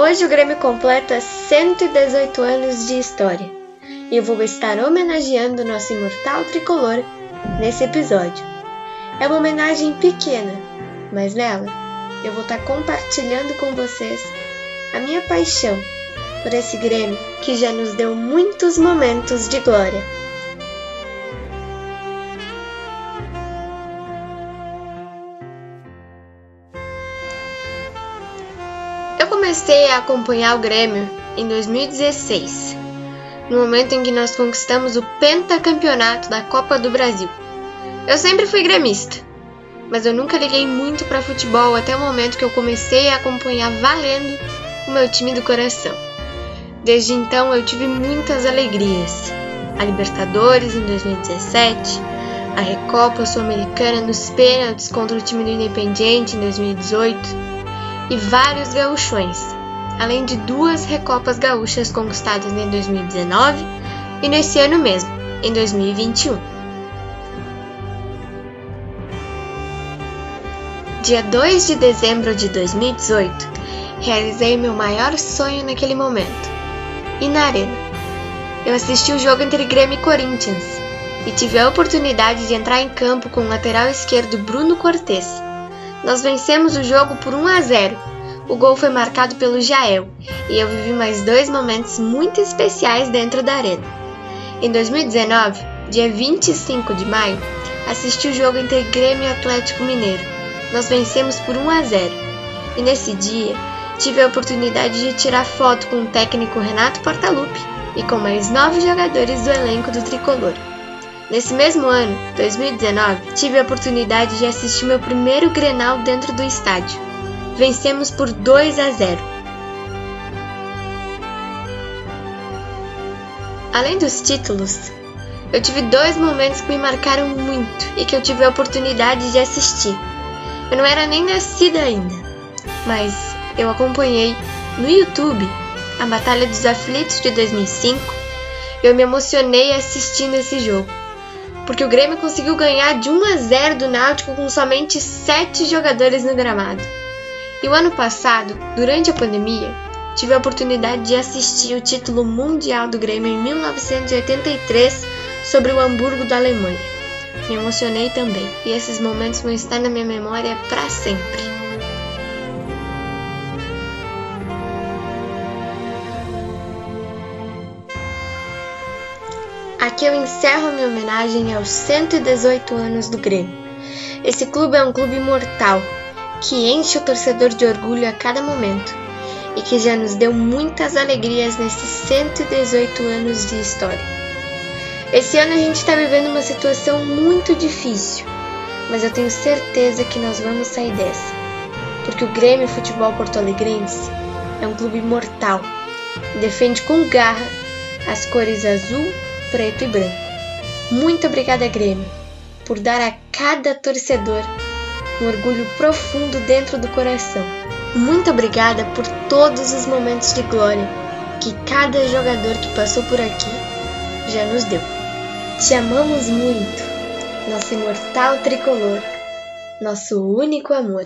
Hoje o Grêmio completa 118 anos de história e eu vou estar homenageando nosso imortal tricolor nesse episódio. É uma homenagem pequena, mas nela eu vou estar compartilhando com vocês a minha paixão por esse Grêmio que já nos deu muitos momentos de glória. Eu comecei a acompanhar o Grêmio em 2016, no momento em que nós conquistamos o pentacampeonato da Copa do Brasil. Eu sempre fui gremista, mas eu nunca liguei muito para futebol até o momento que eu comecei a acompanhar valendo o meu time do coração. Desde então eu tive muitas alegrias. A Libertadores em 2017, a Recopa Sul-Americana nos pênaltis contra o time do Independiente em 2018 e vários gauchões, além de duas Recopas gaúchas conquistadas em 2019 e nesse ano mesmo, em 2021. Dia 2 de dezembro de 2018, realizei meu maior sonho naquele momento. E na arena. Eu assisti o jogo entre Grêmio e Corinthians e tive a oportunidade de entrar em campo com o lateral esquerdo Bruno Cortes. Nós vencemos o jogo por 1 a 0. O gol foi marcado pelo Jael e eu vivi mais dois momentos muito especiais dentro da arena. Em 2019, dia 25 de maio, assisti o jogo entre Grêmio e Atlético Mineiro. Nós vencemos por 1 a 0. E nesse dia, tive a oportunidade de tirar foto com o técnico Renato Portaluppi e com mais nove jogadores do elenco do tricolor. Nesse mesmo ano, 2019, tive a oportunidade de assistir meu primeiro Grenal dentro do estádio. Vencemos por 2 a 0. Além dos títulos, eu tive dois momentos que me marcaram muito e que eu tive a oportunidade de assistir. Eu não era nem nascida ainda, mas eu acompanhei no YouTube a Batalha dos Aflitos de 2005. Eu me emocionei assistindo esse jogo, porque o Grêmio conseguiu ganhar de 1 a 0 do Náutico com somente 7 jogadores no gramado. E o ano passado, durante a pandemia, tive a oportunidade de assistir o título mundial do Grêmio em 1983 sobre o Hamburgo da Alemanha. Me emocionei também, e esses momentos vão estar na minha memória para sempre. Aqui eu encerro minha homenagem aos 118 anos do Grêmio. Esse clube é um clube imortal que enche o torcedor de orgulho a cada momento e que já nos deu muitas alegrias nesses 118 anos de história. Esse ano a gente está vivendo uma situação muito difícil, mas eu tenho certeza que nós vamos sair dessa, porque o Grêmio Futebol Porto Alegrense é um clube imortal e defende com garra as cores azul, preto e branco. Muito obrigada, Grêmio, por dar a cada torcedor um orgulho profundo dentro do coração. Muito obrigada por todos os momentos de glória que cada jogador que passou por aqui já nos deu. Te amamos muito, nosso imortal tricolor, nosso único amor.